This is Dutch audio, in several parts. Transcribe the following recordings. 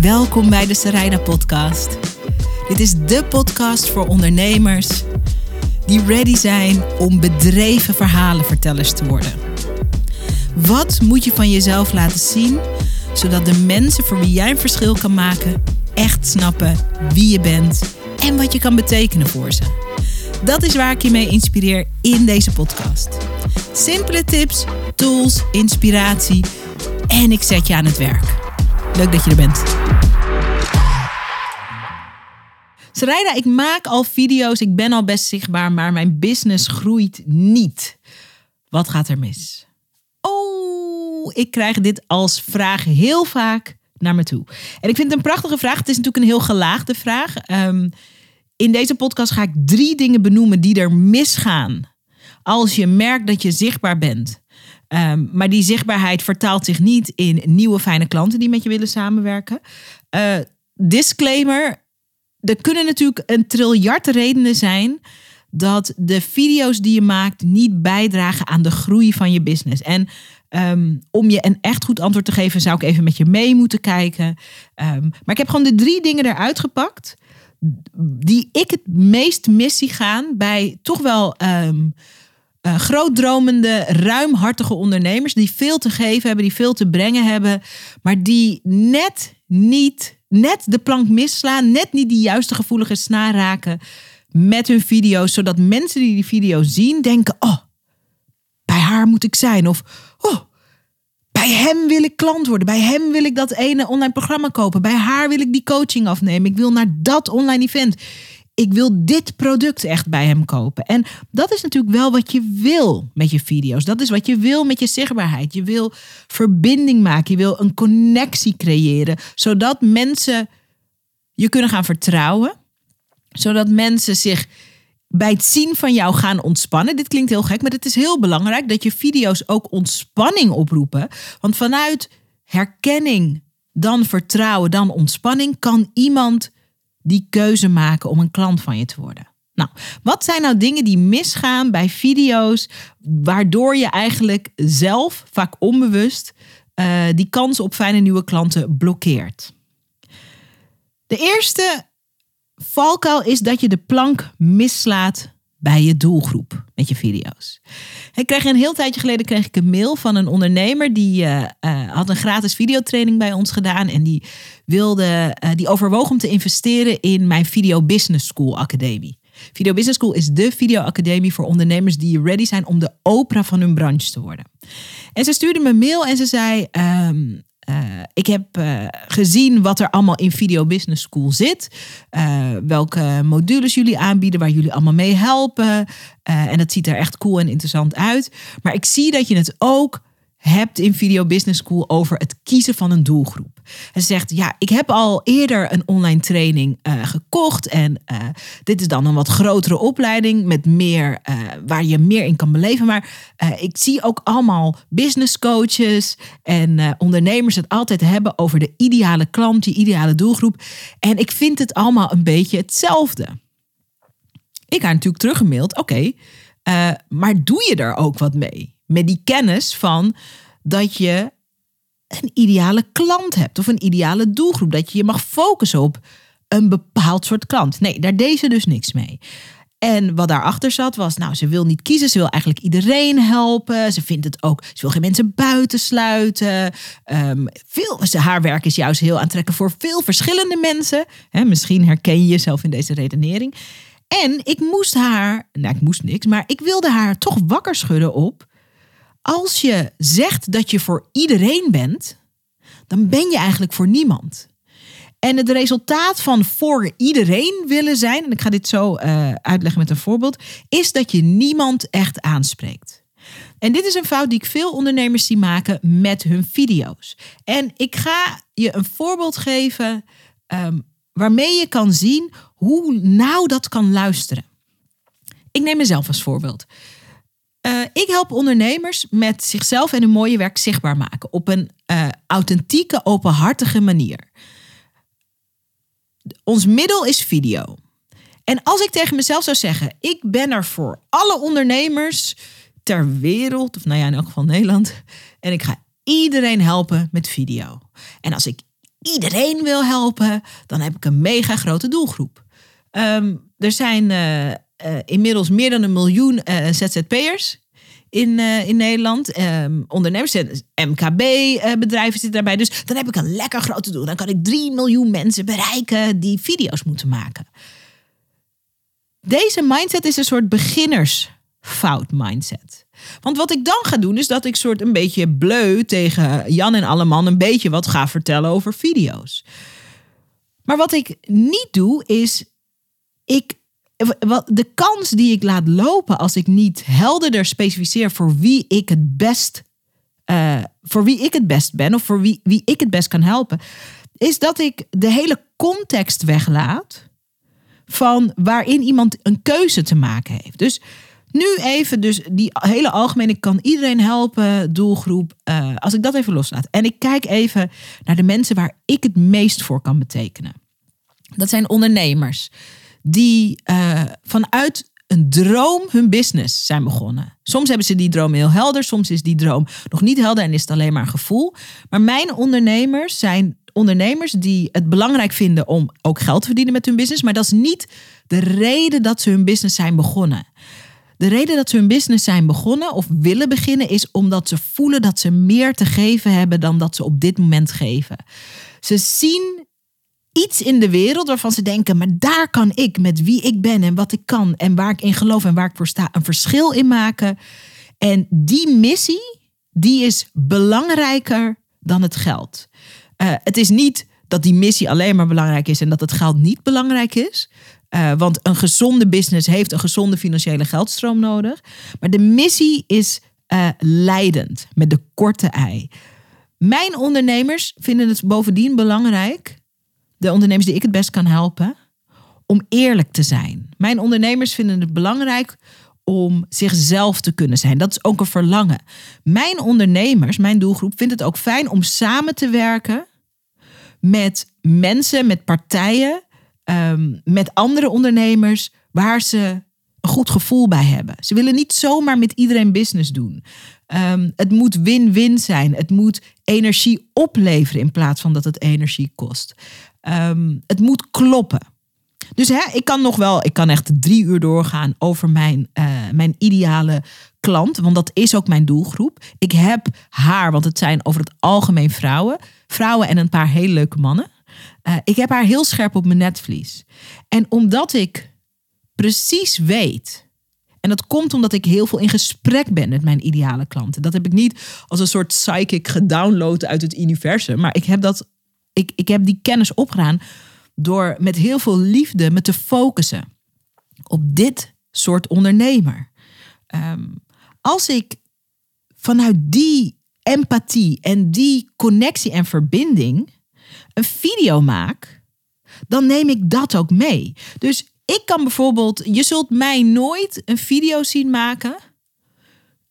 Welkom bij de Sarayda Podcast. Dit is de podcast voor ondernemers die ready zijn om bedreven verhalenvertellers te worden. Wat moet je van jezelf laten zien, zodat de mensen voor wie jij een verschil kan maken echt snappen wie je bent en wat je kan betekenen voor ze? Dat is waar ik je mee inspireer in deze podcast. Simpele tips, tools, inspiratie en ik zet je aan het werk. Leuk dat je er bent. Sarayda, ik maak al video's, ik ben al best zichtbaar, maar mijn business groeit niet. Wat gaat er mis? Oh, ik krijg dit als vraag heel vaak naar me toe. En ik vind het een prachtige vraag. Het is natuurlijk een heel gelaagde vraag. Ehm, in deze podcast ga ik drie dingen benoemen die er misgaan als je merkt dat je zichtbaar bent. Ehm, maar die zichtbaarheid vertaalt zich niet in nieuwe fijne klanten die met je willen samenwerken. Uh, disclaimer: er kunnen natuurlijk een triljard redenen zijn dat de video's die je maakt niet bijdragen aan de groei van je business. En um, om je een echt goed antwoord te geven, zou ik even met je mee moeten kijken. Um, maar ik heb gewoon de drie dingen eruit gepakt die ik het meest missie gaan bij toch wel um, uh, grootdromende, ruimhartige ondernemers die veel te geven hebben, die veel te brengen hebben, maar die net niet, net de plank misslaan, net niet die juiste gevoelige snaar raken met hun video's, zodat mensen die die video zien denken: oh, bij haar moet ik zijn. Of oh, bij hem wil ik klant worden. Bij hem wil ik dat ene online programma kopen. Bij haar wil ik die coaching afnemen. Ik wil naar dat online event ik wil dit product echt bij hem kopen. En dat is natuurlijk wel wat je wil met je video's. Dat is wat je wil met je zichtbaarheid. Je wil verbinding maken. Je wil een connectie creëren. Zodat mensen je kunnen gaan vertrouwen. Zodat mensen zich bij het zien van jou gaan ontspannen. Dit klinkt heel gek, maar het is heel belangrijk dat je video's ook ontspanning oproepen. Want vanuit herkenning, dan vertrouwen, dan ontspanning kan iemand die keuze maken om een klant van je te worden. Nou, wat zijn nou dingen die misgaan bij video's, waardoor je eigenlijk zelf, vaak onbewust, uh, die kans op fijne nieuwe klanten blokkeert? De eerste valkuil is dat je de plank mislaat bij je doelgroep met je video's. Ik kreeg een heel tijdje geleden kreeg ik een mail van een ondernemer die uh, uh, had een gratis videotraining bij ons gedaan en die wilde, uh, die overwoog om te investeren in mijn Video Business School Academie. Video Business School is de videoacademie voor ondernemers die ready zijn om de opera van hun branche te worden. En ze stuurde me een mail en ze zei: um, uh, ik heb uh, gezien wat er allemaal in Video Business School zit. Uh, welke modules jullie aanbieden, waar jullie allemaal mee helpen. en dat ziet er echt cool en interessant uit. Maar ik zie dat je het ook hebt in Video Business School over het kiezen van een doelgroep. Hij zegt, ja, ik heb al eerder een online training uh, gekocht en uh, dit is dan een wat grotere opleiding met meer, uh, waar je meer in kan beleven. Maar ik zie ook allemaal business coaches en ondernemers het altijd hebben over de ideale klant, die ideale doelgroep. En ik vind het allemaal een beetje hetzelfde. Ik heb natuurlijk teruggemaild, oké, maar doe je er ook wat mee? Met die kennis van dat je een ideale klant hebt of een ideale doelgroep. Dat je je mag focussen op een bepaald soort klant. Nee, daar deed ze dus niks mee. En wat daarachter zat was, nou, ze wil niet kiezen. Ze wil eigenlijk iedereen helpen. Ze vindt het ook, ze wil geen mensen buitensluiten. Um, veel, haar werk is juist heel aantrekkelijk voor veel verschillende mensen. Misschien herken je jezelf in deze redenering. En ik moest haar, nou, ik moest niks, maar ik wilde haar toch wakker schudden op als je zegt dat je voor iedereen bent, dan ben je eigenlijk voor niemand. En het resultaat van voor iedereen willen zijn, en ik ga dit zo uh, uitleggen met een voorbeeld, is dat je niemand echt aanspreekt. En dit is een fout die ik veel ondernemers zie maken met hun video's. En ik ga je een voorbeeld geven um, waarmee je kan zien hoe nauw dat kan luisteren. Ik neem mezelf als voorbeeld. Uh, ik help ondernemers met zichzelf en hun mooie werk zichtbaar maken op een uh, authentieke, openhartige manier. Ons middel is video. En als ik tegen mezelf zou zeggen: ik ben er voor alle ondernemers ter wereld, of nou ja, in elk geval Nederland, en ik ga iedereen helpen met video. En als ik iedereen wil helpen, dan heb ik een mega grote doelgroep. Ehm, er zijn uh, uh, inmiddels meer dan een miljoen uh, ZZP'ers in, in Nederland. Um, ondernemers, MKB-bedrijven zitten daarbij. Dus dan heb ik een lekker grote doel. Dan kan ik 3 miljoen mensen bereiken die video's moeten maken. Deze mindset is een soort beginnersfout mindset. Want wat ik dan ga doen, is dat ik soort een beetje bleu tegen Jan en Alleman een beetje wat ga vertellen over video's. Maar wat ik niet doe, is ik. De kans die ik laat lopen als ik niet helderder specificeer voor wie ik het best. Uh, voor wie ik het best ben of voor wie, wie ik het best kan helpen, is dat ik de hele context weglaat van waarin iemand een keuze te maken heeft. Dus nu even, dus die hele algemene, ik kan iedereen helpen, doelgroep. Uh, als ik dat even loslaat. En ik kijk even naar de mensen waar ik het meest voor kan betekenen. Dat zijn ondernemers die uh, vanuit een droom hun business zijn begonnen. Soms hebben ze die droom heel helder, soms is die droom nog niet helder en is het alleen maar een gevoel. Maar mijn ondernemers zijn ondernemers die het belangrijk vinden om ook geld te verdienen met hun business, maar dat is niet de reden dat ze hun business zijn begonnen. De reden dat ze hun business zijn begonnen of willen beginnen is omdat ze voelen dat ze meer te geven hebben dan dat ze op dit moment geven. Ze zien iets in de wereld waarvan ze denken, maar daar kan ik met wie ik ben en wat ik kan en waar ik in geloof en waar ik voor sta een verschil in maken. En die missie, die is belangrijker dan het geld. Uh, het is niet dat die missie alleen maar belangrijk is en dat het geld niet belangrijk is. Uh, want een gezonde business heeft een gezonde financiële geldstroom nodig. Maar de missie is uh, leidend met de korte ei. Mijn ondernemers vinden het bovendien belangrijk, de ondernemers die ik het best kan helpen, om eerlijk te zijn. Mijn ondernemers vinden het belangrijk om zichzelf te kunnen zijn. Dat is ook een verlangen. Mijn ondernemers, mijn doelgroep, vindt het ook fijn om samen te werken met mensen, met partijen Ehm, met andere ondernemers waar ze een goed gevoel bij hebben. Ze willen niet zomaar met iedereen business doen. Um, het moet win-win zijn. Het moet energie opleveren in plaats van dat het energie kost. Um, het moet kloppen. Dus hè, ik kan nog wel, ik kan echt drie uur doorgaan over mijn, uh, mijn ideale klant, want dat is ook mijn doelgroep. Ik heb haar, want het zijn over het algemeen vrouwen, vrouwen en een paar hele leuke mannen. Uh, ik heb haar heel scherp op mijn netvlies. En omdat ik precies weet. En dat komt omdat ik heel veel in gesprek ben met mijn ideale klanten. Dat heb ik niet als een soort psychic gedownload uit het universum. Maar ik heb, dat, ik, ik heb die kennis opgedaan door met heel veel liefde me te focussen op dit soort ondernemer. Um, als ik vanuit die empathie en die connectie en verbinding een video maak, dan neem ik dat ook mee. Dus ik kan bijvoorbeeld, je zult mij nooit een video zien maken.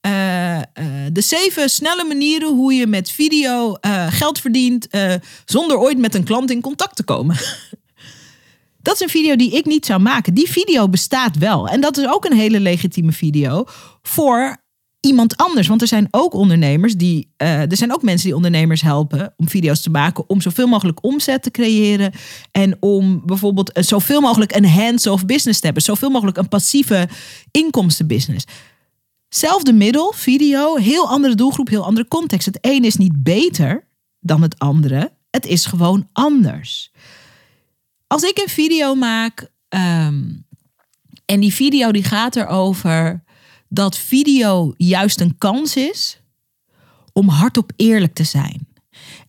Uh, uh, de zeven snelle manieren hoe je met video uh, geld verdient zonder ooit met een klant in contact te komen. dat is een video die ik niet zou maken. Die video bestaat wel. En dat is ook een hele legitieme video voor iemand anders. Want er zijn ook ondernemers die. Er zijn ook mensen die ondernemers helpen om video's te maken. Om zoveel mogelijk omzet te creëren. En om bijvoorbeeld zoveel mogelijk een hands-off business te hebben. Zoveel mogelijk een passieve inkomstenbusiness. Zelfde middel, video, heel andere doelgroep, heel andere context. Het een is niet beter dan het andere. Het is gewoon anders. Als ik een video maak. Um, en die video die gaat erover dat video juist een kans is om hardop eerlijk te zijn.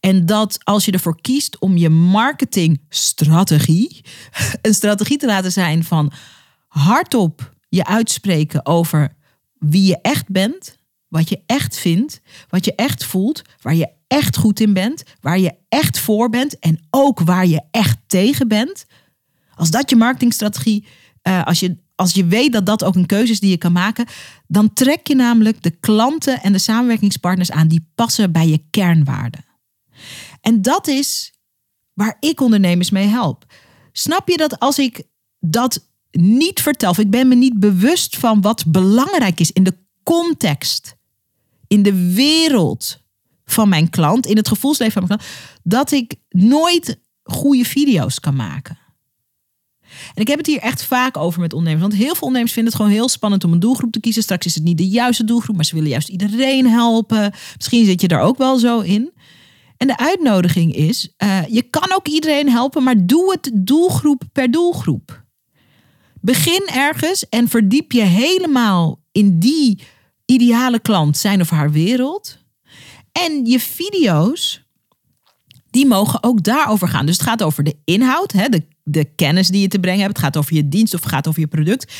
En dat als je ervoor kiest om je marketingstrategie, een strategie te laten zijn van hardop je uitspreken over wie je echt bent, wat je echt vindt, wat je echt voelt, waar je echt goed in bent, waar je echt voor bent en ook waar je echt tegen bent. Als dat je marketingstrategie, uh, als je als je weet dat dat ook een keuze is die je kan maken, dan trek je namelijk de klanten en de samenwerkingspartners aan die passen bij je kernwaarden. En dat is waar ik ondernemers mee help. Snap je dat als ik dat niet vertel, ik ben me niet bewust van wat belangrijk is in de context, in de wereld van mijn klant, in het gevoelsleven van mijn klant, dat ik nooit goede video's kan maken. En ik heb het hier echt vaak over met ondernemers. Want heel veel ondernemers vinden het gewoon heel spannend om een doelgroep te kiezen. Straks is het niet de juiste doelgroep, maar ze willen juist iedereen helpen. Misschien zit je daar ook wel zo in. En de uitnodiging is: uh, je kan ook iedereen helpen, maar doe het doelgroep per doelgroep. Begin ergens en verdiep je helemaal in die ideale klant, zijn of haar wereld. En je video's, die mogen ook daarover gaan. Dus het gaat over de inhoud, hè, de, de kennis die je te brengen hebt. Het gaat over je dienst of het gaat over je product.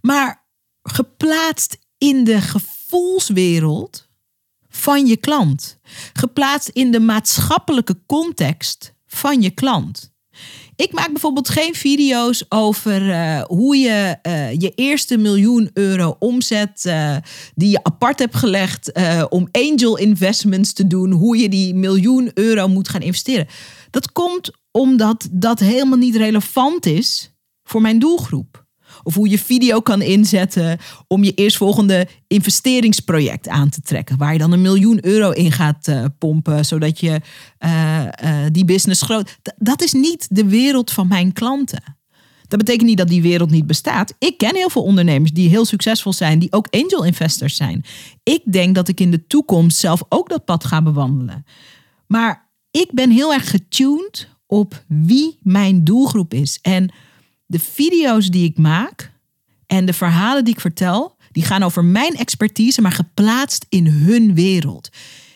Maar geplaatst in de gevoelswereld van je klant. Geplaatst in de maatschappelijke context van je klant. Ik maak bijvoorbeeld geen video's over eh, hoe je uh, je eerste miljoen euro omzet uh, die je apart hebt gelegd om angel investments te doen, hoe je die miljoen euro moet gaan investeren. Dat komt omdat dat helemaal niet relevant is voor mijn doelgroep. Of hoe je video kan inzetten om je eerstvolgende investeringsproject aan te trekken. Waar je dan een miljoen euro in gaat uh, pompen, zodat je uh, uh, die business groot. dat is niet de wereld van mijn klanten. Dat betekent niet dat die wereld niet bestaat. Ik ken heel veel ondernemers die heel succesvol zijn, die ook angel investors zijn. Ik denk dat ik in de toekomst zelf ook dat pad ga bewandelen. Maar ik ben heel erg getuned op wie mijn doelgroep is. En de video's die ik maak en de verhalen die ik vertel, die gaan over mijn expertise, maar geplaatst in hun wereld.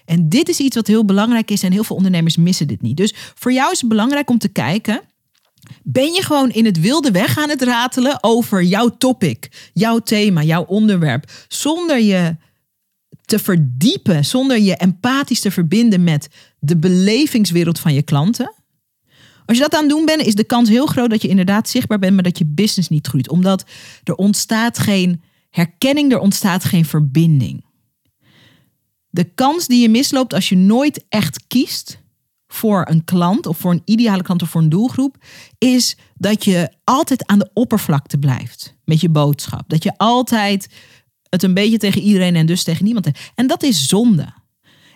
En dit is iets wat heel belangrijk is en heel veel ondernemers missen dit niet. Dus voor jou is het belangrijk om te kijken. Ben je gewoon in het wilde weg aan het ratelen over jouw topic, jouw thema, jouw onderwerp, zonder je te verdiepen, zonder je empathisch te verbinden met de belevingswereld van je klanten? Als je dat aan het doen bent, is de kans heel groot dat je inderdaad zichtbaar bent, maar dat je business niet groeit. Omdat er ontstaat geen herkenning, er ontstaat geen verbinding. De kans die je misloopt als je nooit echt kiest voor een klant of voor een ideale klant of voor een doelgroep, is dat je altijd aan de oppervlakte blijft met je boodschap. Dat je altijd het een beetje tegen iedereen en dus tegen niemand. En dat is zonde.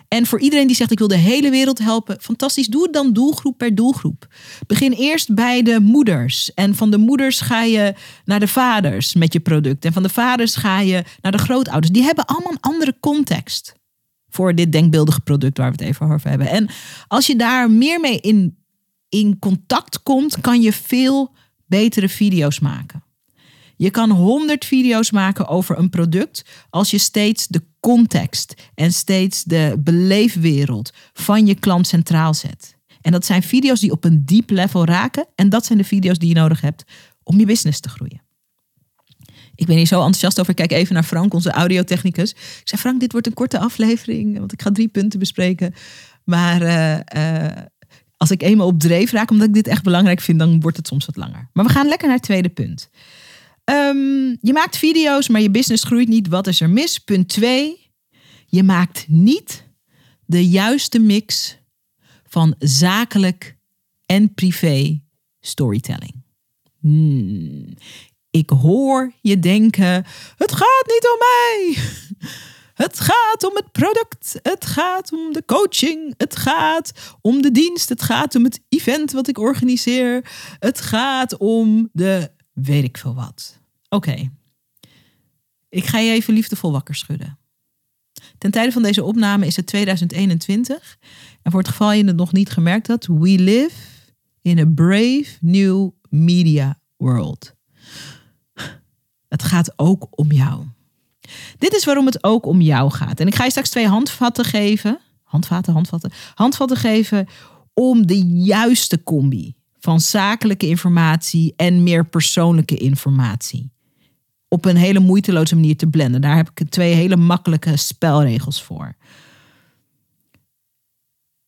En voor iedereen die zegt ik wil de hele wereld helpen, fantastisch, doe het dan doelgroep per doelgroep. Begin eerst bij de moeders. En van de moeders ga je naar de vaders met je product. En van de vaders ga je naar de grootouders. Die hebben allemaal een andere context voor dit denkbeeldige product waar we het even over hebben. En als je daar meer mee in, in contact komt, kan je veel betere video's maken. Je kan honderd video's maken over een product als je steeds de context en steeds de beleefwereld van je klant centraal zet. En dat zijn video's die op een diep level raken. En dat zijn de video's die je nodig hebt om je business te groeien. Ik ben hier zo enthousiast over. Kijk even naar Frank, onze audiotechnicus. Ik zei, Frank, dit wordt een korte aflevering, want ik ga drie punten bespreken. Maar uh, uh, als ik eenmaal op dreef raak, omdat ik dit echt belangrijk vind, dan wordt het soms wat langer. Maar we gaan lekker naar het tweede punt. Um, je maakt video's, maar je business groeit niet. Wat is er mis? Punt 2. Je maakt niet de juiste mix van zakelijk en privé storytelling. Hmm. Ik hoor je denken: het gaat niet om mij. Het gaat om het product. Het gaat om de coaching. Het gaat om de dienst. Het gaat om het event wat ik organiseer. Het gaat om de weet ik veel wat. Oké. Ik ga je even liefdevol wakker schudden. Ten tijde van deze opname is het 2021. En voor het geval je het nog niet gemerkt had, we live in a brave new media world. Het gaat ook om jou. Dit is waarom het ook om jou gaat. En ik ga je straks twee handvatten geven. Handvaten, handvatten. Handvatten geven om de juiste combi van zakelijke informatie en meer persoonlijke informatie op een hele moeiteloze manier te blenden. Daar heb ik twee hele makkelijke spelregels voor.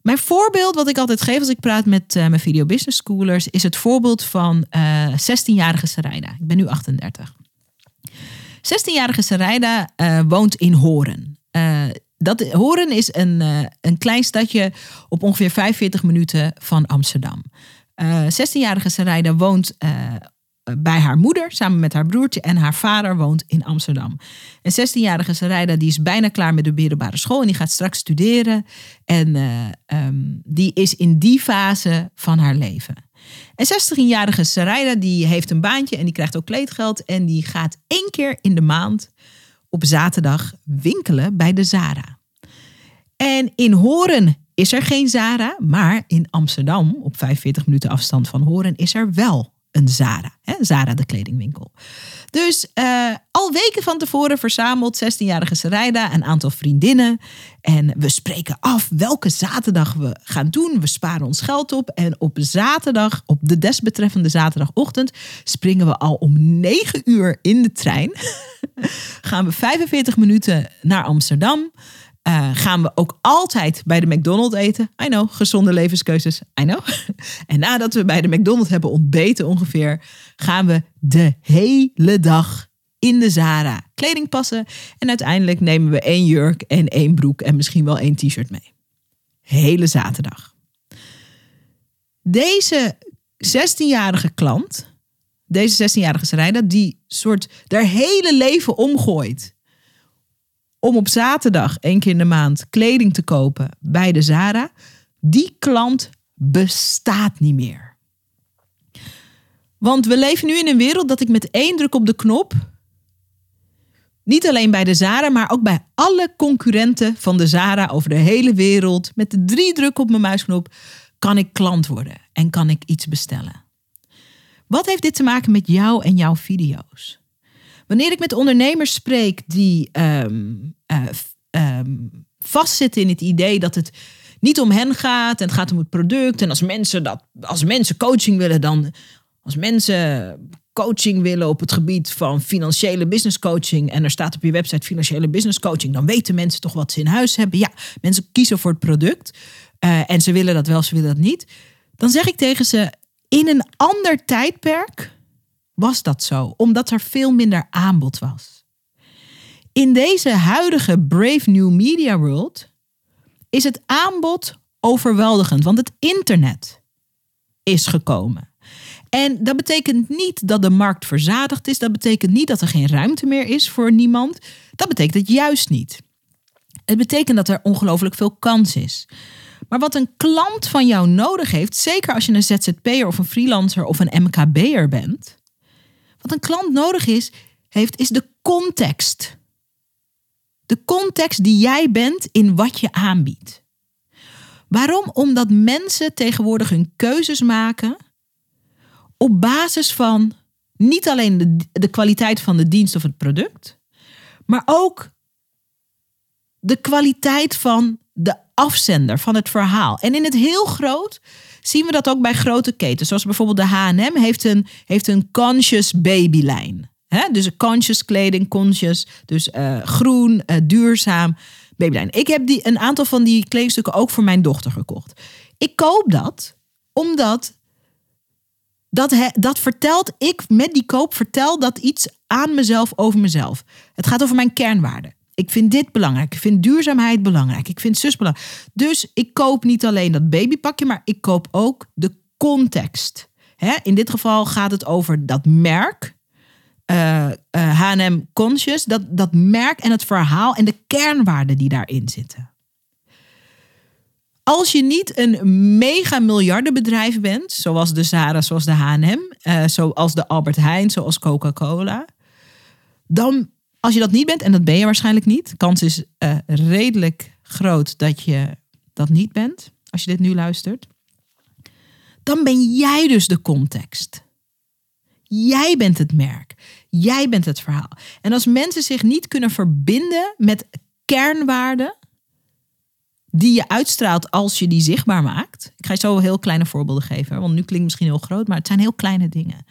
Mijn voorbeeld, wat ik altijd geef als ik praat met uh, mijn video business schoolers, is het voorbeeld van uh, eh, 16-jarige Sarayda. Ik ben nu 38. 16-jarige Sarayda uh, woont in Horen. dat, Horen is een, een klein stadje op ongeveer 45 minuten van Amsterdam. 16-jarige Sarayda woont bij haar moeder samen met haar broertje en haar vader woont in Amsterdam. Een 16-jarige Sarayda die is bijna klaar met de middelbare school en die gaat straks studeren. En uh, um, die is in die fase van haar leven. En 16-jarige Sarayda die heeft een baantje en die krijgt ook kleedgeld en die gaat één keer in de maand op zaterdag winkelen bij de Zara. En in Horen is er geen Zara, maar in Amsterdam, op 45 minuten afstand van Horen, is er wel een Zara. Hè? Zara, de kledingwinkel. Dus uh, al weken van tevoren verzamelt 16-jarige Sarayda een aantal vriendinnen. En we spreken af welke zaterdag we gaan doen. We sparen ons geld op. En op zaterdag, op de desbetreffende zaterdagochtend, springen we al om 9 uur in de trein. gaan we 45 minuten naar Amsterdam. Uh, gaan we ook altijd bij de McDonald's eten. I know, gezonde levenskeuzes. I know. en nadat we bij de McDonald's hebben ontbeten ongeveer, gaan we de hele dag in de Zara kleding passen. En uiteindelijk nemen we één jurk en één broek en misschien wel één t-shirt mee. Hele zaterdag. Deze 16-jarige klant, deze 16-jarige Sarayda, die soort haar hele leven omgooit om op zaterdag één keer in de maand kleding te kopen bij de Zara, die klant bestaat niet meer. Want we leven nu in een wereld dat ik met één druk op de knop, niet alleen bij de Zara, maar ook bij alle concurrenten van de Zara over de hele wereld, met de drie druk op mijn muisknop, kan ik klant worden en kan ik iets bestellen. Wat heeft dit te maken met jou en jouw video's? Wanneer ik met ondernemers spreek die um, uh, um, vastzitten in het idee dat het niet om hen gaat en het gaat om het product. En als mensen, dat, als mensen coaching willen, dan als mensen coaching willen op het gebied van financiële business coaching en er staat op je website financiële business coaching, dan weten mensen toch wat ze in huis hebben. Ja, mensen kiezen voor het product uh, en ze willen dat wel, ze willen dat niet. Dan zeg ik tegen ze, in een ander tijdperk was dat zo, omdat er veel minder aanbod was. In deze huidige Brave New Media World is het aanbod overweldigend, want het internet is gekomen. En dat betekent niet dat de markt verzadigd is. Dat betekent niet dat er geen ruimte meer is voor niemand. Dat betekent het juist niet. Het betekent dat er ongelooflijk veel kans is. Maar wat een klant van jou nodig heeft, zeker als je een ZZP'er of een freelancer of een MKB'er bent, wat een klant nodig is, heeft, is de context. De context die jij bent in wat je aanbiedt. Waarom? Omdat mensen tegenwoordig hun keuzes maken op basis van niet alleen de, de kwaliteit van de dienst of het product, maar ook de kwaliteit van de afzender, van het verhaal. En in het heel groot zien we dat ook bij grote ketens. Zoals bijvoorbeeld de H&M heeft een, heeft een conscious babylijn. He? Dus conscious kleding, conscious, dus uh, groen, uh, duurzaam babylijn. Ik heb die, een aantal van die kledingstukken ook voor mijn dochter gekocht. Ik koop dat omdat dat, he, dat vertelt ik met die koop vertel dat iets aan mezelf over mezelf. Het gaat over mijn kernwaarden. Ik vind dit belangrijk. Ik vind duurzaamheid belangrijk. Ik vind zus belangrijk. Dus ik koop niet alleen dat babypakje, maar ik koop ook de context. in dit geval gaat het over dat merk. Uh, uh, H&M Conscious. Dat, dat merk en het verhaal en de kernwaarden die daarin zitten. Als je niet een mega miljardenbedrijf bent, zoals de Zara, zoals de H&M, uh, zoals de Albert Heijn, zoals Coca-Cola, dan als je dat niet bent, en dat ben je waarschijnlijk niet, kans is uh, redelijk groot dat je dat niet bent, als je dit nu luistert, dan ben jij dus de context. Jij bent het merk. Jij bent het verhaal. En als mensen zich niet kunnen verbinden met kernwaarden die je uitstraalt als je die zichtbaar maakt. Ik ga je zo heel kleine voorbeelden geven, want nu klinkt misschien heel groot, maar het zijn heel kleine dingen.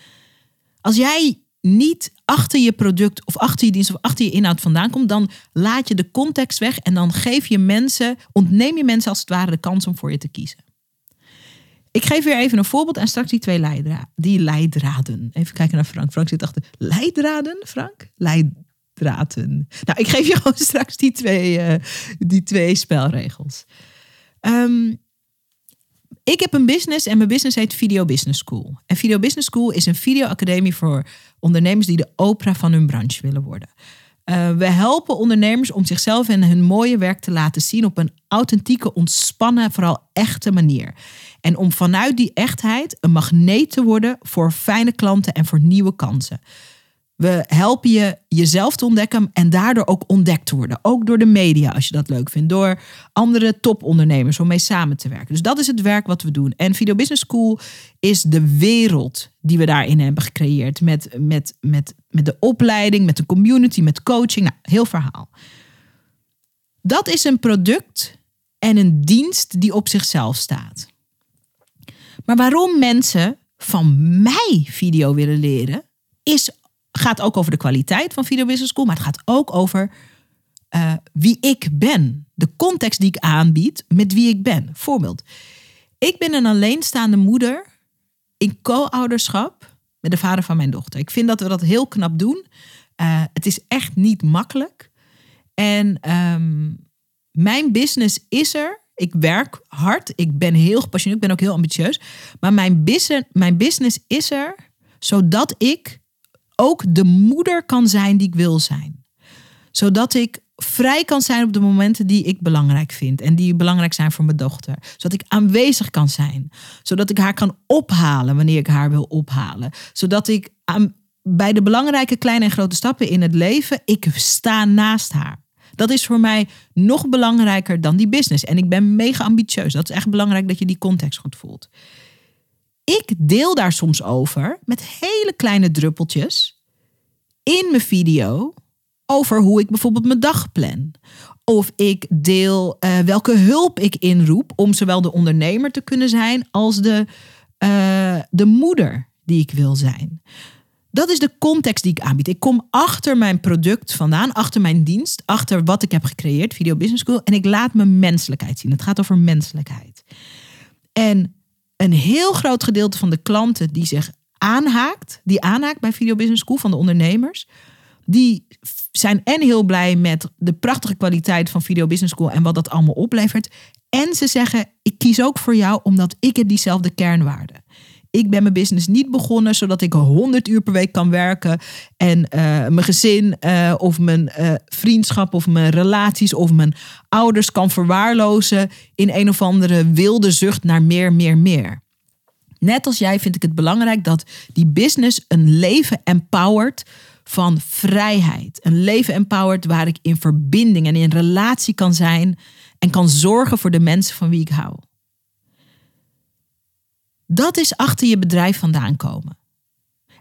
Als jij niet achter je product of achter je dienst of achter je inhoud vandaan komt, dan laat je de context weg en dan geef je mensen, ontneem je mensen als het ware de kans om voor je te kiezen. Ik geef weer even een voorbeeld en straks die twee leidraden. Die leidraden. Even kijken naar Frank. Frank zit achter. Leidraden, Frank? Leidraden. Nou, ik geef je gewoon straks die twee, uh, die twee spelregels. Um, Ik heb een business en mijn business heet Video Business School. En Video Business School is een videoacademie voor ondernemers die de opera van hun branche willen worden. Uh, we helpen ondernemers om zichzelf en hun mooie werk te laten zien op een authentieke, ontspannen, vooral echte manier. En om vanuit die echtheid een magneet te worden voor fijne klanten en voor nieuwe kansen. We helpen je jezelf te ontdekken en daardoor ook ontdekt te worden. Ook door de media, als je dat leuk vindt. Door andere topondernemers om mee samen te werken. Dus dat is het werk wat we doen. En Video Business School is de wereld die we daarin hebben gecreëerd. Met, met, met, met de opleiding, met de community, met coaching. Nou, heel verhaal. Dat is een product en een dienst die op zichzelf staat. Maar waarom mensen van mij video willen leren, is gaat ook over de kwaliteit van Video Business School, maar het gaat ook over uh, wie ik ben. De context die ik aanbied met wie ik ben. Voorbeeld. Ik ben een alleenstaande moeder in co-ouderschap met de vader van mijn dochter. Ik vind dat we dat heel knap doen. Uh, het is echt niet makkelijk. En um, mijn business is er. Ik werk hard. Ik ben heel gepassioneerd. Ik ben ook heel ambitieus. Maar mijn business, mijn business is er zodat ik ook de moeder kan zijn die ik wil zijn. Zodat ik vrij kan zijn op de momenten die ik belangrijk vind en die belangrijk zijn voor mijn dochter. Zodat ik aanwezig kan zijn. Zodat ik haar kan ophalen wanneer ik haar wil ophalen. Zodat ik aan, bij de belangrijke kleine en grote stappen in het leven, ik sta naast haar. Dat is voor mij nog belangrijker dan die business. En ik ben mega ambitieus. Dat is echt belangrijk dat je die context goed voelt. Ik deel daar soms over met hele kleine druppeltjes in mijn video over hoe ik bijvoorbeeld mijn dag plan. Of ik deel uh, welke hulp ik inroep om zowel de ondernemer te kunnen zijn als de, uh, de moeder die ik wil zijn. Dat is de context die ik aanbied. Ik kom achter mijn product vandaan, achter mijn dienst, achter wat ik heb gecreëerd, Video Business School, en ik laat mijn menselijkheid zien. Het gaat over menselijkheid. En een heel groot gedeelte van de klanten die zich aanhaakt, die aanhaakt bij Video Business School van de ondernemers, die zijn en heel blij met de prachtige kwaliteit van Video Business School en wat dat allemaal oplevert. En ze zeggen, ik kies ook voor jou omdat ik heb diezelfde kernwaarden. Ik ben mijn business niet begonnen zodat ik 100 uur per week kan werken en uh, mijn gezin uh, of mijn uh, vriendschap of mijn relaties of mijn ouders kan verwaarlozen in een of andere wilde zucht naar meer, meer, meer. Net als jij vind ik het belangrijk dat die business een leven empowert van vrijheid. Een leven empowert waar ik in verbinding en in relatie kan zijn en kan zorgen voor de mensen van wie ik hou. Dat is achter je bedrijf vandaan komen.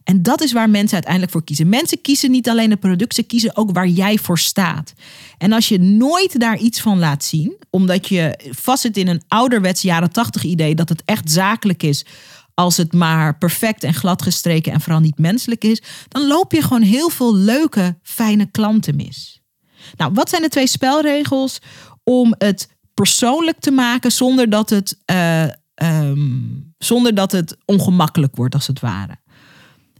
En dat is waar mensen uiteindelijk voor kiezen. Mensen kiezen niet alleen het product, ze kiezen ook waar jij voor staat. En als je nooit daar iets van laat zien, omdat je vastzit in een ouderwets jaren tachtig idee dat het echt zakelijk is, als het maar perfect en glad gestreken en vooral niet menselijk is, dan loop je gewoon heel veel leuke, fijne klanten mis. Nou, wat zijn de twee spelregels om het persoonlijk te maken zonder dat het uh, um, zonder dat het ongemakkelijk wordt, als het ware.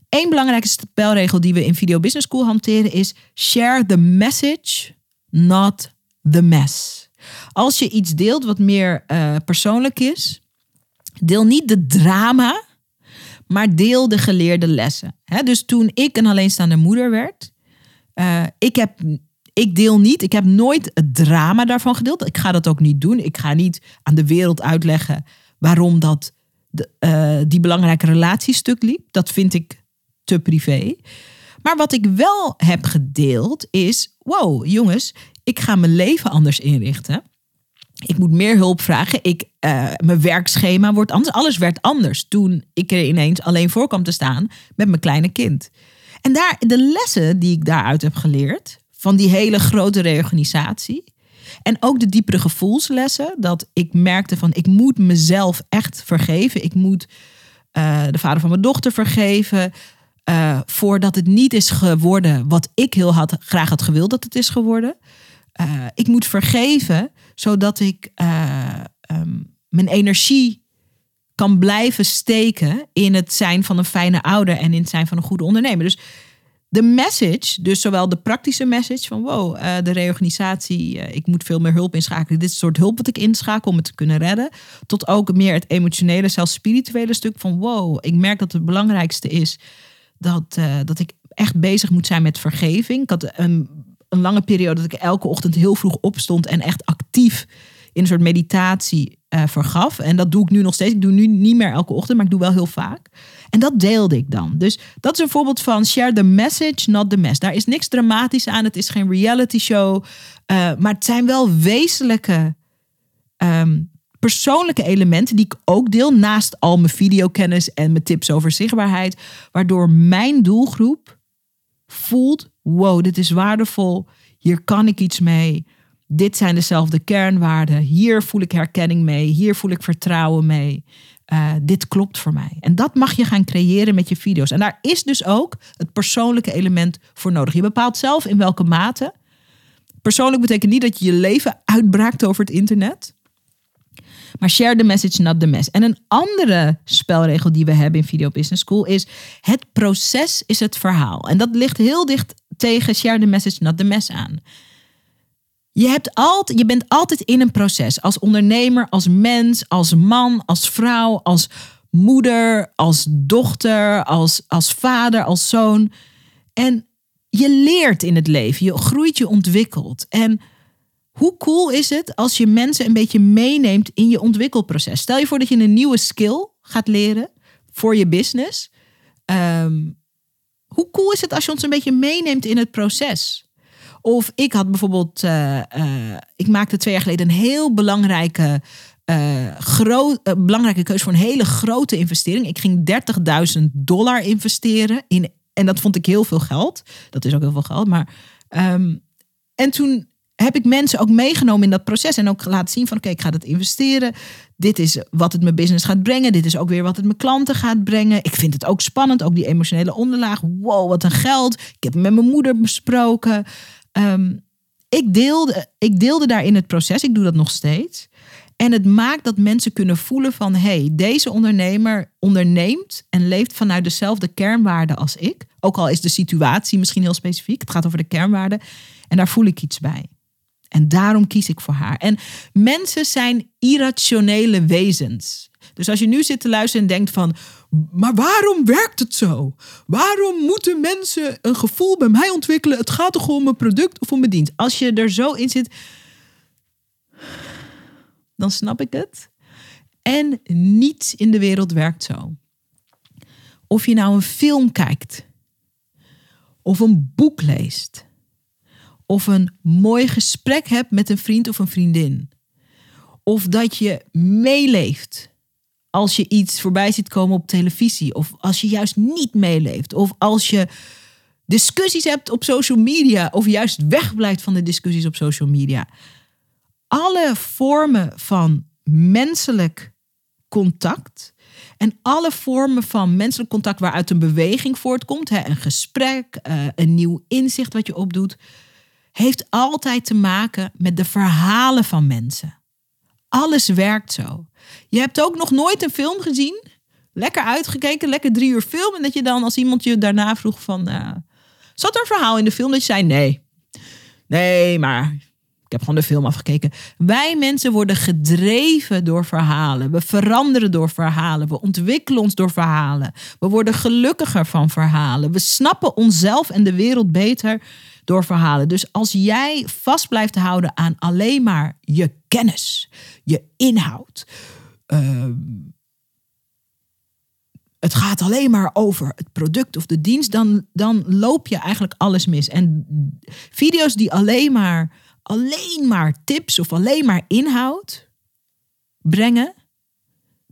Eén belangrijke spelregel die we in Video Business School hanteren is: share the message, not the mess. Als je iets deelt wat meer uh, persoonlijk is, deel niet de drama, maar deel de geleerde lessen. Dus toen ik een alleenstaande moeder werd, uh, ik heb ik deel niet, ik heb nooit het drama daarvan gedeeld. Ik ga dat ook niet doen. Ik ga niet aan de wereld uitleggen waarom dat de, uh, die belangrijke relatiestuk liep. Dat vind ik te privé. Maar wat ik wel heb gedeeld is: wow, jongens, ik ga mijn leven anders inrichten. Ik moet meer hulp vragen. Ik, uh, mijn werkschema wordt anders. Alles werd anders toen ik er ineens alleen voor kwam te staan met mijn kleine kind. En daar, de lessen die ik daaruit heb geleerd, van die hele grote reorganisatie, en ook de diepere gevoelslessen. Dat ik merkte van ik moet mezelf echt vergeven. Ik moet uh, de vader van mijn dochter vergeven. Uh, voordat het niet is geworden wat ik heel had, graag had gewild dat het is geworden. Uh, ik moet vergeven zodat ik um, mijn energie kan blijven steken in het zijn van een fijne ouder en in het zijn van een goede ondernemer. Dus de message, dus zowel de praktische message van wow, uh, de reorganisatie, uh, ik moet veel meer hulp inschakelen. Dit soort hulp wat ik inschakel om het te kunnen redden. Tot ook meer het emotionele, zelfs spirituele stuk van wow, ik merk dat het belangrijkste is dat, uh, dat ik echt bezig moet zijn met vergeving. Ik had een, een lange periode dat ik elke ochtend heel vroeg opstond en echt actief in een soort meditatie vergaf. En dat doe ik nu nog steeds. Ik doe nu niet meer elke ochtend, maar ik doe wel heel vaak. En dat deelde ik dan. Dus dat is een voorbeeld van share the message, not the mess. Daar is niks dramatisch aan. Het is geen reality show. Uh, maar het zijn wel wezenlijke um, persoonlijke elementen die ik ook deel. Naast al mijn videokennis en mijn tips over zichtbaarheid. Waardoor mijn doelgroep voelt: wow, dit is waardevol. Hier kan ik iets mee. Dit zijn dezelfde kernwaarden. Hier voel ik herkenning mee. Hier voel ik vertrouwen mee. Uh, dit klopt voor mij. En dat mag je gaan creëren met je video's. En daar is dus ook het persoonlijke element voor nodig. Je bepaalt zelf in welke mate. Persoonlijk betekent niet dat je je leven uitbraakt over het internet. Maar share the message, not the mess. En een andere spelregel die we hebben in Video Business School is: het proces is het verhaal. En dat ligt heel dicht tegen share the message, not the mess aan. Je, hebt altijd, je bent altijd in een proces. Als ondernemer, als mens, als man, als vrouw, als moeder, als dochter, als, als vader, als zoon. En je leert in het leven. Je groeit, je ontwikkelt. En hoe cool is het als je mensen een beetje meeneemt in je ontwikkelproces? Stel je voor dat je een nieuwe skill gaat leren voor je business. Um, hoe cool is het als je ons een beetje meeneemt in het proces? Of ik had bijvoorbeeld, uh, uh, ik maakte twee jaar geleden een heel belangrijke, groot, belangrijke keuze voor een hele grote investering. Ik ging 30.000 dollar investeren in, en dat vond ik heel veel geld. Dat is ook heel veel geld, maar. Um, en toen heb ik mensen ook meegenomen in dat proces en ook laten zien van oké, ik ga het investeren. Dit is wat het mijn business gaat brengen. Dit is ook weer wat het mijn klanten gaat brengen. Ik vind het ook spannend, ook die emotionele onderlaag. Wow, wat een geld. Ik heb met mijn moeder besproken. Um, ik, deelde, ik deelde daarin het proces. Ik doe dat nog steeds. En het maakt dat mensen kunnen voelen van... hey, deze ondernemer onderneemt en leeft vanuit dezelfde kernwaarden als ik. Ook al is de situatie misschien heel specifiek. Het gaat over de kernwaarden. En daar voel ik iets bij. En daarom kies ik voor haar. En mensen zijn irrationele wezens. Dus als je nu zit te luisteren en denkt van, maar waarom werkt het zo? Waarom moeten mensen een gevoel bij mij ontwikkelen? Het gaat toch om een product of om een dienst? Als je er zo in zit, dan snap ik het. En niets in de wereld werkt zo. Of je nou een film kijkt, of een boek leest, of een mooi gesprek hebt met een vriend of een vriendin, of dat je meeleeft als je iets voorbij ziet komen op televisie. Of als je juist niet meeleeft. Of als je discussies hebt op social media. Of juist wegblijft van de discussies op social media. Alle vormen van menselijk contact. En alle vormen van menselijk contact waaruit een beweging voortkomt. Hè, een gesprek, eh, een nieuw inzicht wat je opdoet. Heeft altijd te maken met de verhalen van mensen. Alles werkt zo. Je hebt ook nog nooit een film gezien. Lekker uitgekeken, lekker drie uur film. En dat je dan als iemand je daarna vroeg van... Uh, zat er een verhaal in de film dat je zei nee. Nee, maar ik heb gewoon de film afgekeken. Wij mensen worden gedreven door verhalen. We veranderen door verhalen. We ontwikkelen ons door verhalen. We worden gelukkiger van verhalen. We snappen onszelf en de wereld beter door verhalen. Dus als jij vast blijft houden aan alleen maar je kennis, je inhoud. Uh, het gaat alleen maar over het product of de dienst, dan, dan loop je eigenlijk alles mis. En video's die alleen maar, alleen maar tips of alleen maar inhoud brengen,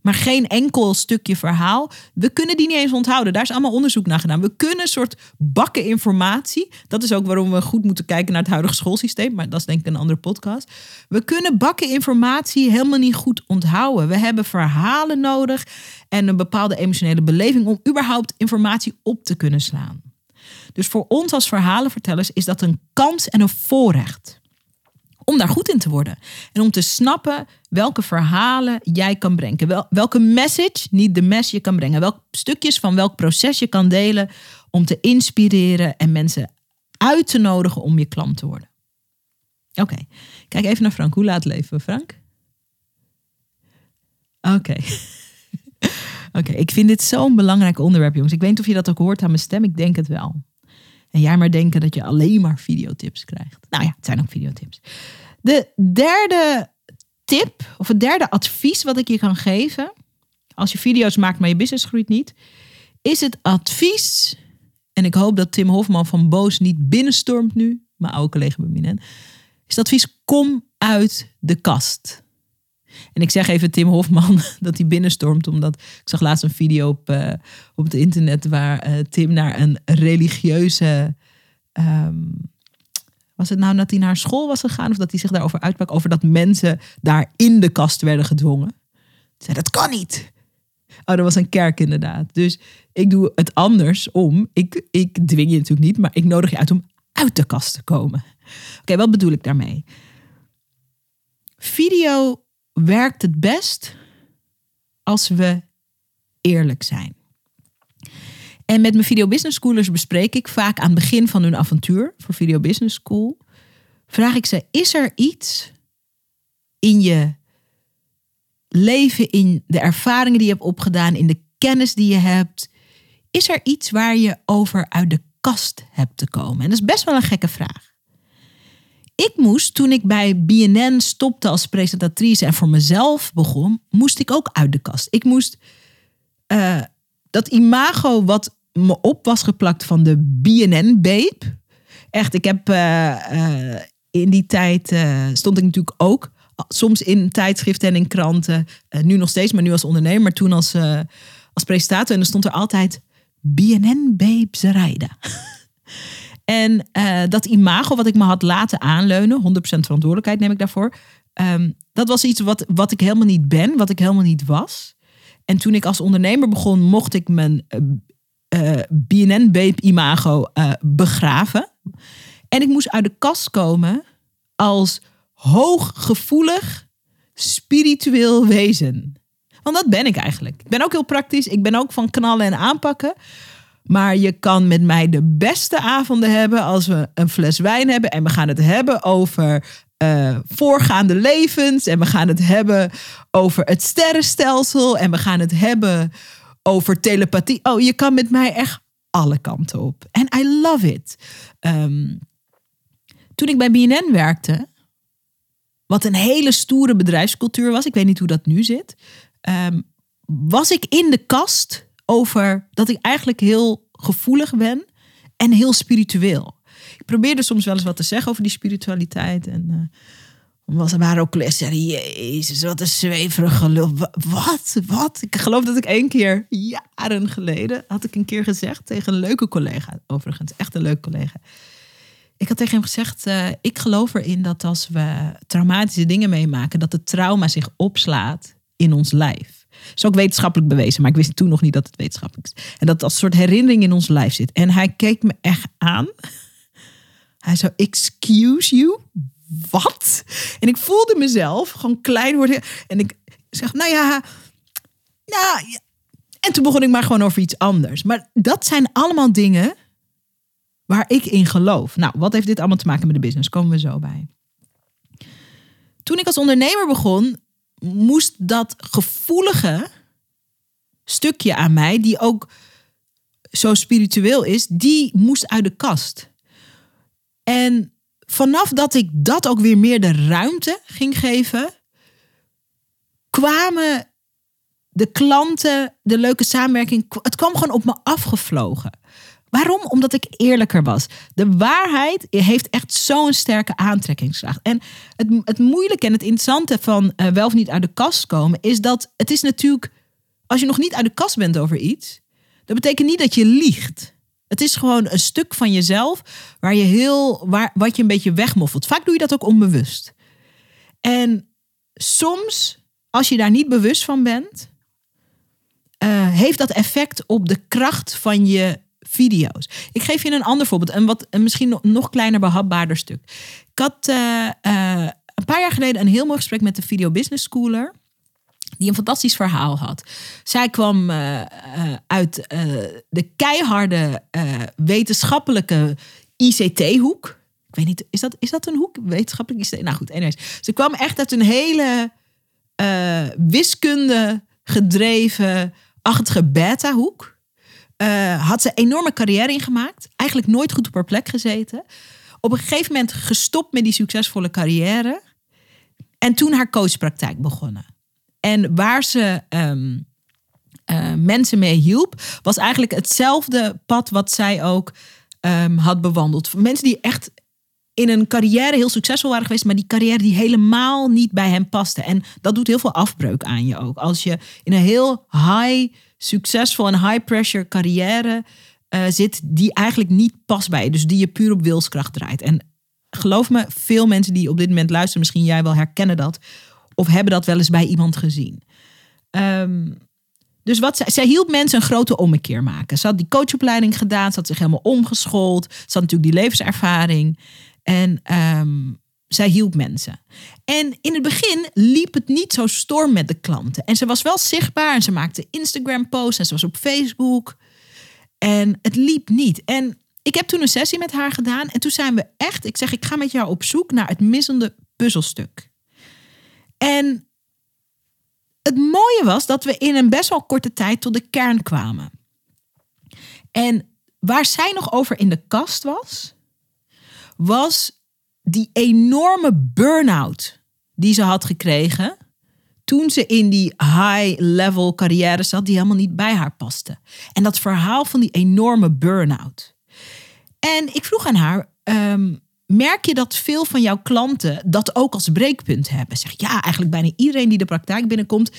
maar geen enkel stukje verhaal. We kunnen die niet eens onthouden. Daar is allemaal onderzoek naar gedaan. We kunnen een soort bakken informatie. Dat is ook waarom we goed moeten kijken naar het huidige schoolsysteem. Maar dat is denk ik een andere podcast. We kunnen bakken informatie helemaal niet goed onthouden. We hebben verhalen nodig en een bepaalde emotionele beleving om überhaupt informatie op te kunnen slaan. Dus voor ons als verhalenvertellers is dat een kans en een voorrecht om daar goed in te worden. En om te snappen welke verhalen jij kan brengen. Wel, welke message, niet de mess, je kan brengen. Welke stukjes van welk proces je kan delen om te inspireren en mensen uit te nodigen om je klant te worden. Oké, kijk even naar Frank. Hoe laat leven Frank? Oké. Oké, ik vind dit zo'n belangrijk onderwerp, jongens. Ik weet niet of je dat ook hoort aan mijn stem. Ik denk het wel. Jij maar denken dat je alleen maar videotips krijgt. Nou ja, het zijn ook videotips. De derde tip, of het derde advies wat ik je kan geven. Als je video's maakt, maar je business groeit niet. Is het advies. En ik hoop dat Tim Hofman van Boos niet binnenstormt nu. Mijn oude collega Beminen. Is het advies: kom uit de kast. En ik zeg even Tim Hofman dat hij binnenstormt, omdat ik zag laatst een video op, uh, op het internet waar uh, Tim naar een religieuze. Um, was het nou dat hij naar school was gegaan of dat hij zich daarover uitsprak? Over dat mensen daar in de kast werden gedwongen. Zei dat kan niet. Oh, dat was een kerk inderdaad. Dus ik doe het andersom. Ik, ik dwing je natuurlijk niet, maar ik nodig je uit om uit de kast te komen. Oké, wat bedoel ik daarmee? Video werkt het best als we eerlijk zijn. En met mijn Video Business Schoolers bespreek ik vaak aan het begin van hun avontuur voor Video Business School. Vraag ik ze: is er iets in je leven, in de ervaringen die je hebt opgedaan, in de kennis die je hebt? Is er iets waar je over uit de kast hebt te komen? En dat is best wel een gekke vraag ik moest, toen ik bij BNN stopte als presentatrice en voor mezelf begon, moest ik ook uit de kast. Ik moest uh, dat imago wat me op was geplakt van de BNN-babe. Echt, ik heb uh, uh, in die tijd stond ik natuurlijk ook soms in tijdschriften en in kranten. nu nog steeds, maar nu als ondernemer. Maar toen als, als presentator. En er stond er altijd BNN-babe Zaraida. En uh, dat imago wat ik me had laten aanleunen, 100% verantwoordelijkheid neem ik daarvoor. Um, dat was iets wat, wat ik helemaal niet ben, wat ik helemaal niet was. En toen ik als ondernemer begon, mocht ik mijn uh, uh, imago begraven. En ik moest uit de kast komen als hooggevoelig, spiritueel wezen. Want dat ben ik eigenlijk. Ik ben ook heel praktisch. Ik ben ook van knallen en aanpakken. Maar je kan met mij de beste avonden hebben als we een fles wijn hebben en we gaan het hebben over uh, voorgaande levens en we gaan het hebben over het sterrenstelsel en we gaan het hebben over telepathie. Oh, je kan met mij echt alle kanten op. En I love it. Um, toen ik bij BNN werkte, wat een hele stoere bedrijfscultuur was, ik weet niet hoe dat nu zit, um, was ik in de kast over dat ik eigenlijk heel gevoelig ben en heel spiritueel. Ik probeerde soms wel eens wat te zeggen over die spiritualiteit. En uh, was, er waren ook collega's jezus, wat een zweverig gelul. Wat? Wat? Ik geloof dat ik één keer, jaren geleden, had ik een keer gezegd tegen een leuke collega, overigens, echt een leuke collega. Ik had tegen hem gezegd, uh, ik geloof erin dat als we traumatische dingen meemaken, dat het trauma zich opslaat in ons lijf is ook wetenschappelijk bewezen, maar ik wist toen nog niet dat het wetenschappelijk is. En dat een soort herinnering in ons lijf zit. En hij keek me echt aan. Hij zei, excuse you? Wat? En ik voelde mezelf gewoon klein worden. En ik zeg, nou ja, nou ja. En toen begon ik maar gewoon over iets anders. Maar dat zijn allemaal dingen waar ik in geloof. Nou, wat heeft dit allemaal te maken met de business? Komen we zo bij. Toen ik als ondernemer begon, moest dat gevoelige stukje aan mij, die ook zo spiritueel is, die moest uit de kast. En vanaf dat ik dat ook weer meer de ruimte ging geven, kwamen de klanten, de leuke samenwerking, het kwam gewoon op me afgevlogen. Waarom? Omdat ik eerlijker was. De waarheid heeft echt zo'n sterke aantrekkingskracht. En het, het moeilijke en het interessante van uh, wel of niet uit de kast komen, is dat het is natuurlijk, als je nog niet uit de kast bent over iets, dat betekent niet dat je liegt. Het is gewoon een stuk van jezelf waar je heel, waar, wat je een beetje wegmoffelt. Vaak doe je dat ook onbewust. En soms, als je daar niet bewust van bent, uh, heeft dat effect op de kracht van je video's. Ik geef je een ander voorbeeld, een, wat, een misschien nog kleiner behapbaarder stuk. Ik had uh, uh, een paar jaar geleden een heel mooi gesprek met de Video Business Schooler. die een fantastisch verhaal had. Zij kwam uh, uit de keiharde wetenschappelijke ICT-hoek. Ik weet niet, is dat, is dat een hoek? Wetenschappelijk ICT? Nou goed, anyways. Ze kwam echt uit een hele wiskunde gedreven, achtige beta-hoek. Had ze enorme carrière ingemaakt. Eigenlijk nooit goed op haar plek gezeten. Op een gegeven moment gestopt met die succesvolle carrière. En toen haar coachpraktijk begonnen. En waar ze um, uh, mensen mee hielp, was eigenlijk hetzelfde pad wat zij ook um, had bewandeld. Mensen die echt in een carrière heel succesvol waren geweest, maar die carrière die helemaal niet bij hen paste. En dat doet heel veel afbreuk aan je ook. Als je in een heel high, succesvol en high pressure carrière uh, zit, die eigenlijk niet past bij je. Dus die je puur op wilskracht draait. En geloof me, veel mensen die op dit moment luisteren, misschien jij wel herkennen dat. Of hebben dat wel eens bij iemand gezien. Um, dus wat zij, zij hielp mensen een grote ommekeer maken. Ze had die coachopleiding gedaan, ze had zich helemaal omgeschoold. Ze had natuurlijk die levenservaring. En um, zij hielp mensen. En in het begin liep het niet zo storm met de klanten. En ze was wel zichtbaar en ze maakte Instagram-posts en ze was op Facebook. En het liep niet. En ik heb toen een sessie met haar gedaan. En toen zijn we echt, ik zeg, ik ga met jou op zoek naar het missende puzzelstuk. En het mooie was dat we in een best wel korte tijd tot de kern kwamen. En waar zij nog over in de kast was, was die enorme burn-out die ze had gekregen toen ze in die high-level carrière zat, die helemaal niet bij haar paste. En dat verhaal van die enorme burn-out. En ik vroeg aan haar, ehm, merk je dat veel van jouw klanten dat ook als breekpunt hebben? Zeg ja, eigenlijk bijna iedereen die de praktijk binnenkomt,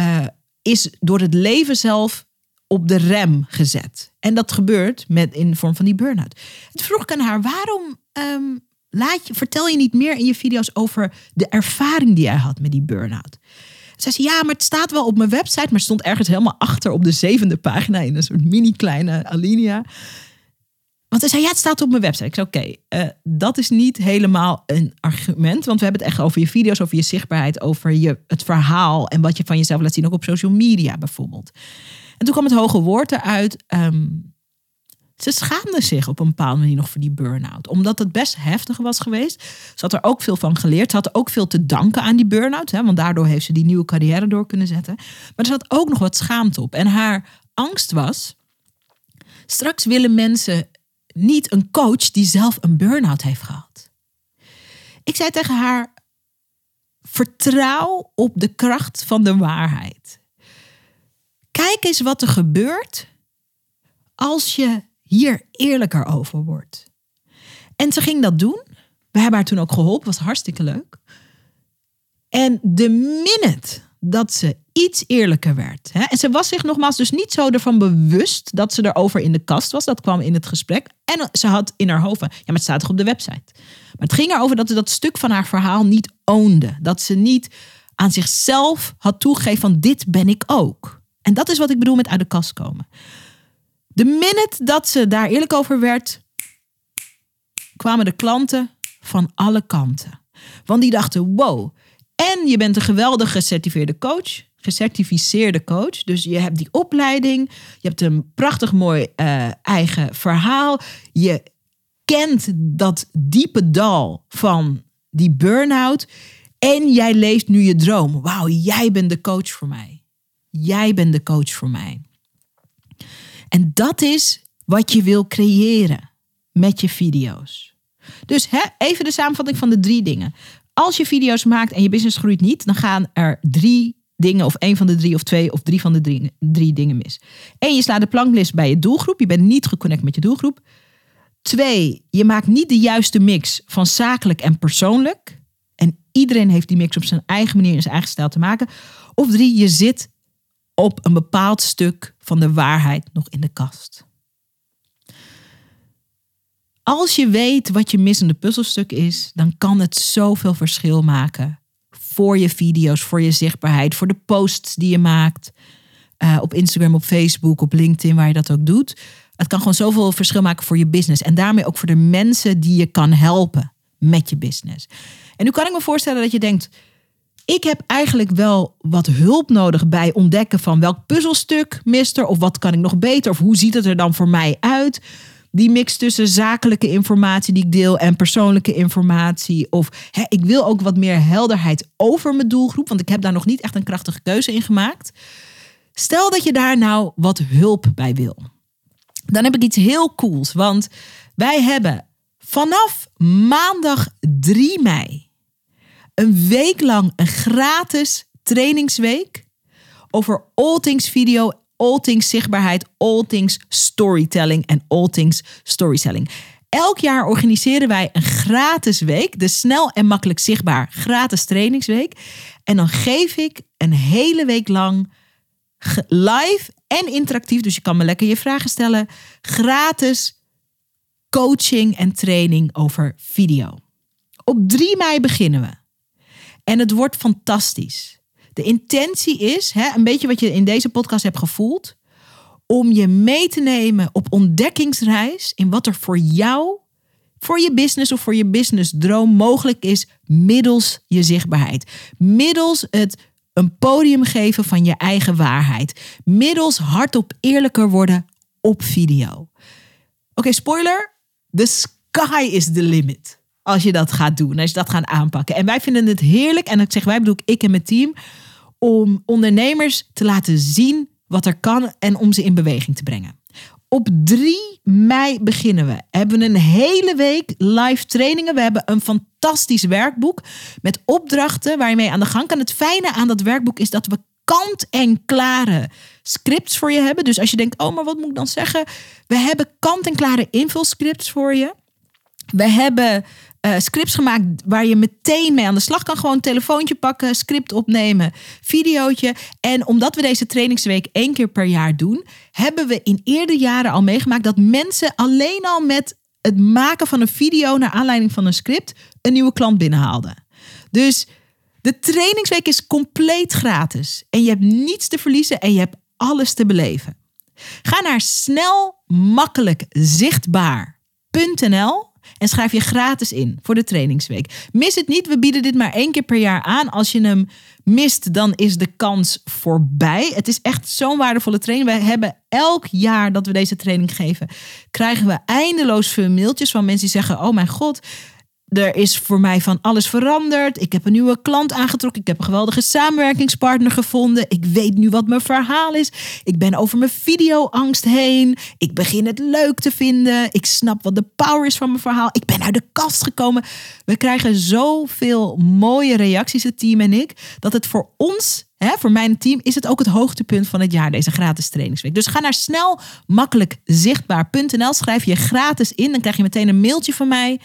uh, is door het leven zelf op de rem gezet. En dat gebeurt met, in de vorm van die burn-out. Toen vroeg ik aan haar, waarom um, laat je, vertel je niet meer in je video's over de ervaring die jij had met die burn-out? Zij zei, ja, maar het staat wel op mijn website, maar stond ergens helemaal achter op de zevende pagina in een soort mini kleine alinea. Want hij zei, ja, het staat op mijn website. Ik zei, oké, uh, dat is niet helemaal een argument. Want we hebben het echt over je video's, over je zichtbaarheid, over je, het verhaal en wat je van jezelf laat zien, ook op social media bijvoorbeeld. En toen kwam het hoge woord eruit. Um, ze schaamde zich op een bepaalde manier nog voor die burn-out. Omdat het best heftig was geweest. Ze had er ook veel van geleerd. Ze had ook veel te danken aan die burn-out. Want daardoor heeft ze die nieuwe carrière door kunnen zetten. Maar er zat ook nog wat schaamte op. En haar angst was... Straks willen mensen niet een coach die zelf een burn-out heeft gehad. Ik zei tegen haar: vertrouw op de kracht van de waarheid. Kijk eens wat er gebeurt als je hier eerlijker over wordt. En ze ging dat doen. We hebben haar toen ook geholpen, was hartstikke leuk. En de minute dat ze iets eerlijker werd. Hè? En ze was zich nogmaals dus niet zo ervan bewust dat ze erover in de kast was. Dat kwam in het gesprek. En ze had in haar hoofd, ja, maar het staat toch op de website. Maar het ging erover dat ze dat stuk van haar verhaal niet oonde. Dat ze niet aan zichzelf had toegegeven van dit ben ik ook. En dat is wat ik bedoel met uit de kast komen. De minute dat ze daar eerlijk over werd, kwamen de klanten van alle kanten. Want die dachten, wow, en je bent een geweldige gecertificeerde coach. Gecertificeerde coach. Dus je hebt die opleiding. Je hebt een prachtig mooi uh, eigen verhaal. Je kent dat diepe dal van die burn-out. En jij leeft nu je droom. Wauw, jij bent de coach voor mij. Jij bent de coach voor mij. En dat is wat je wil creëren met je video's. Dus hè, even de samenvatting van de drie dingen als je video's maakt en je business groeit niet, dan gaan er drie dingen, of één van de drie, of twee of drie van de drie, drie dingen mis. Eén, je slaat de planklist bij je doelgroep. Je bent niet geconnect met je doelgroep. Twee, je maakt niet de juiste mix van zakelijk en persoonlijk. En iedereen heeft die mix op zijn eigen manier in zijn eigen stijl te maken. Of drie, je zit op een bepaald stuk van de waarheid nog in de kast. Als je weet wat je missende puzzelstuk is, dan kan het zoveel verschil maken. Voor je video's, voor je zichtbaarheid, voor de posts die je maakt. Uh, op Instagram, op Facebook, op LinkedIn, waar je dat ook doet. Het kan gewoon zoveel verschil maken voor je business. En daarmee ook voor de mensen die je kan helpen met je business. En nu kan ik me voorstellen dat je denkt: ik heb eigenlijk wel wat hulp nodig bij ontdekken van welk puzzelstuk mist er, of wat kan ik nog beter, of hoe ziet het er dan voor mij uit. Die mix tussen zakelijke informatie die ik deel en persoonlijke informatie. Of ik wil ook wat meer helderheid over mijn doelgroep, want ik heb daar nog niet echt een krachtige keuze in gemaakt. Stel dat je daar nou wat hulp bij wil. Dan heb ik iets heel cools, want wij hebben vanaf maandag 3 mei een week lang een gratis trainingsweek over all things video, all things zichtbaarheid, all things storytelling en all things storytelling. Elk jaar organiseren wij een gratis week, de snel en makkelijk zichtbaar gratis trainingsweek. En dan geef ik een hele week lang live en interactief, dus je kan me lekker je vragen stellen, gratis coaching en training over video. Op 3 mei beginnen we. En het wordt fantastisch. De intentie is, hè, een beetje wat je in deze podcast hebt gevoeld, om je mee te nemen op ontdekkingsreis in wat er voor jou, voor je business of voor je businessdroom mogelijk is middels je zichtbaarheid. Middels het een podium geven van je eigen waarheid. Middels hardop eerlijker worden op video. Oké, spoiler. The sky is the limit als je dat gaat doen, als je dat gaat aanpakken. En wij vinden het heerlijk, en ik zeg wij bedoel ik en mijn team, om ondernemers te laten zien wat er kan en om ze in beweging te brengen. Op 3 mei beginnen we. Hebben we een hele week live trainingen. We hebben een fantastisch werkboek met opdrachten waar je mee aan de gang kan. Het fijne aan dat werkboek is dat we kant-en-klare scripts voor je hebben. Dus als je denkt, oh, maar wat moet ik dan zeggen? We hebben kant-en-klare invulscripts voor je. We hebben uh, scripts gemaakt waar je meteen mee aan de slag kan. Gewoon telefoontje pakken, script opnemen, videootje. En omdat we deze trainingsweek één keer per jaar doen, hebben we in eerder jaren al meegemaakt dat mensen alleen al met het maken van een video naar aanleiding van een script een nieuwe klant binnenhaalden. Dus de trainingsweek is compleet gratis. En je hebt niets te verliezen en je hebt alles te beleven. Ga naar snel, makkelijk, zichtbaar.nl en schrijf je gratis in voor de trainingsweek. Mis het niet, we bieden dit maar één keer per jaar aan. Als je hem mist, dan is de kans voorbij. Het is echt zo'n waardevolle training. We hebben elk jaar dat we deze training geven, krijgen we eindeloos veel mailtjes van mensen die zeggen: Oh mijn god, er is voor mij van alles veranderd. Ik heb een nieuwe klant aangetrokken. Ik heb een geweldige samenwerkingspartner gevonden. Ik weet nu wat mijn verhaal is. Ik ben over mijn videoangst heen. Ik begin het leuk te vinden. Ik snap wat de power is van mijn verhaal. Ik ben uit de kast gekomen. We krijgen zoveel mooie reacties, het team en ik, dat het voor ons Hè, voor mijn team is het ook het hoogtepunt van het jaar, deze gratis trainingsweek. Dus ga naar snel, makkelijk, zichtbaar.nl. Schrijf je gratis in. Dan krijg je meteen een mailtje van mij.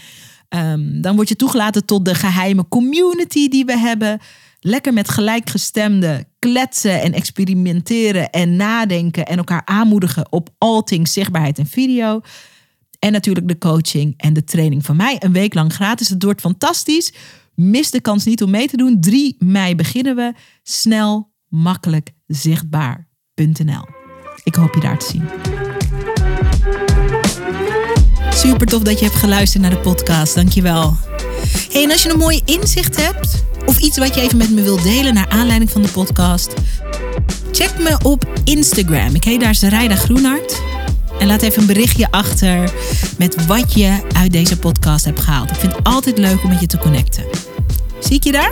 Ehm, dan word je toegelaten tot de geheime community die we hebben. Lekker met gelijkgestemde kletsen en experimenteren en nadenken en elkaar aanmoedigen op all things zichtbaarheid en video. En natuurlijk de coaching en de training van mij. Een week lang gratis. Het wordt fantastisch. Mis de kans niet om mee te doen. 3 mei beginnen we. Snel, makkelijk, zichtbaar.nl. Ik hoop je daar te zien. Super tof dat je hebt geluisterd naar de podcast. Dankjewel. Hey, en als je een mooi inzicht hebt of iets wat je even met me wilt delen naar aanleiding van de podcast, check me op Instagram. Ik heet daar Zaraida Groenhart. En laat even een berichtje achter met wat je uit deze podcast hebt gehaald. Ik vind het altijd leuk om met je te connecten. Zie ik je daar?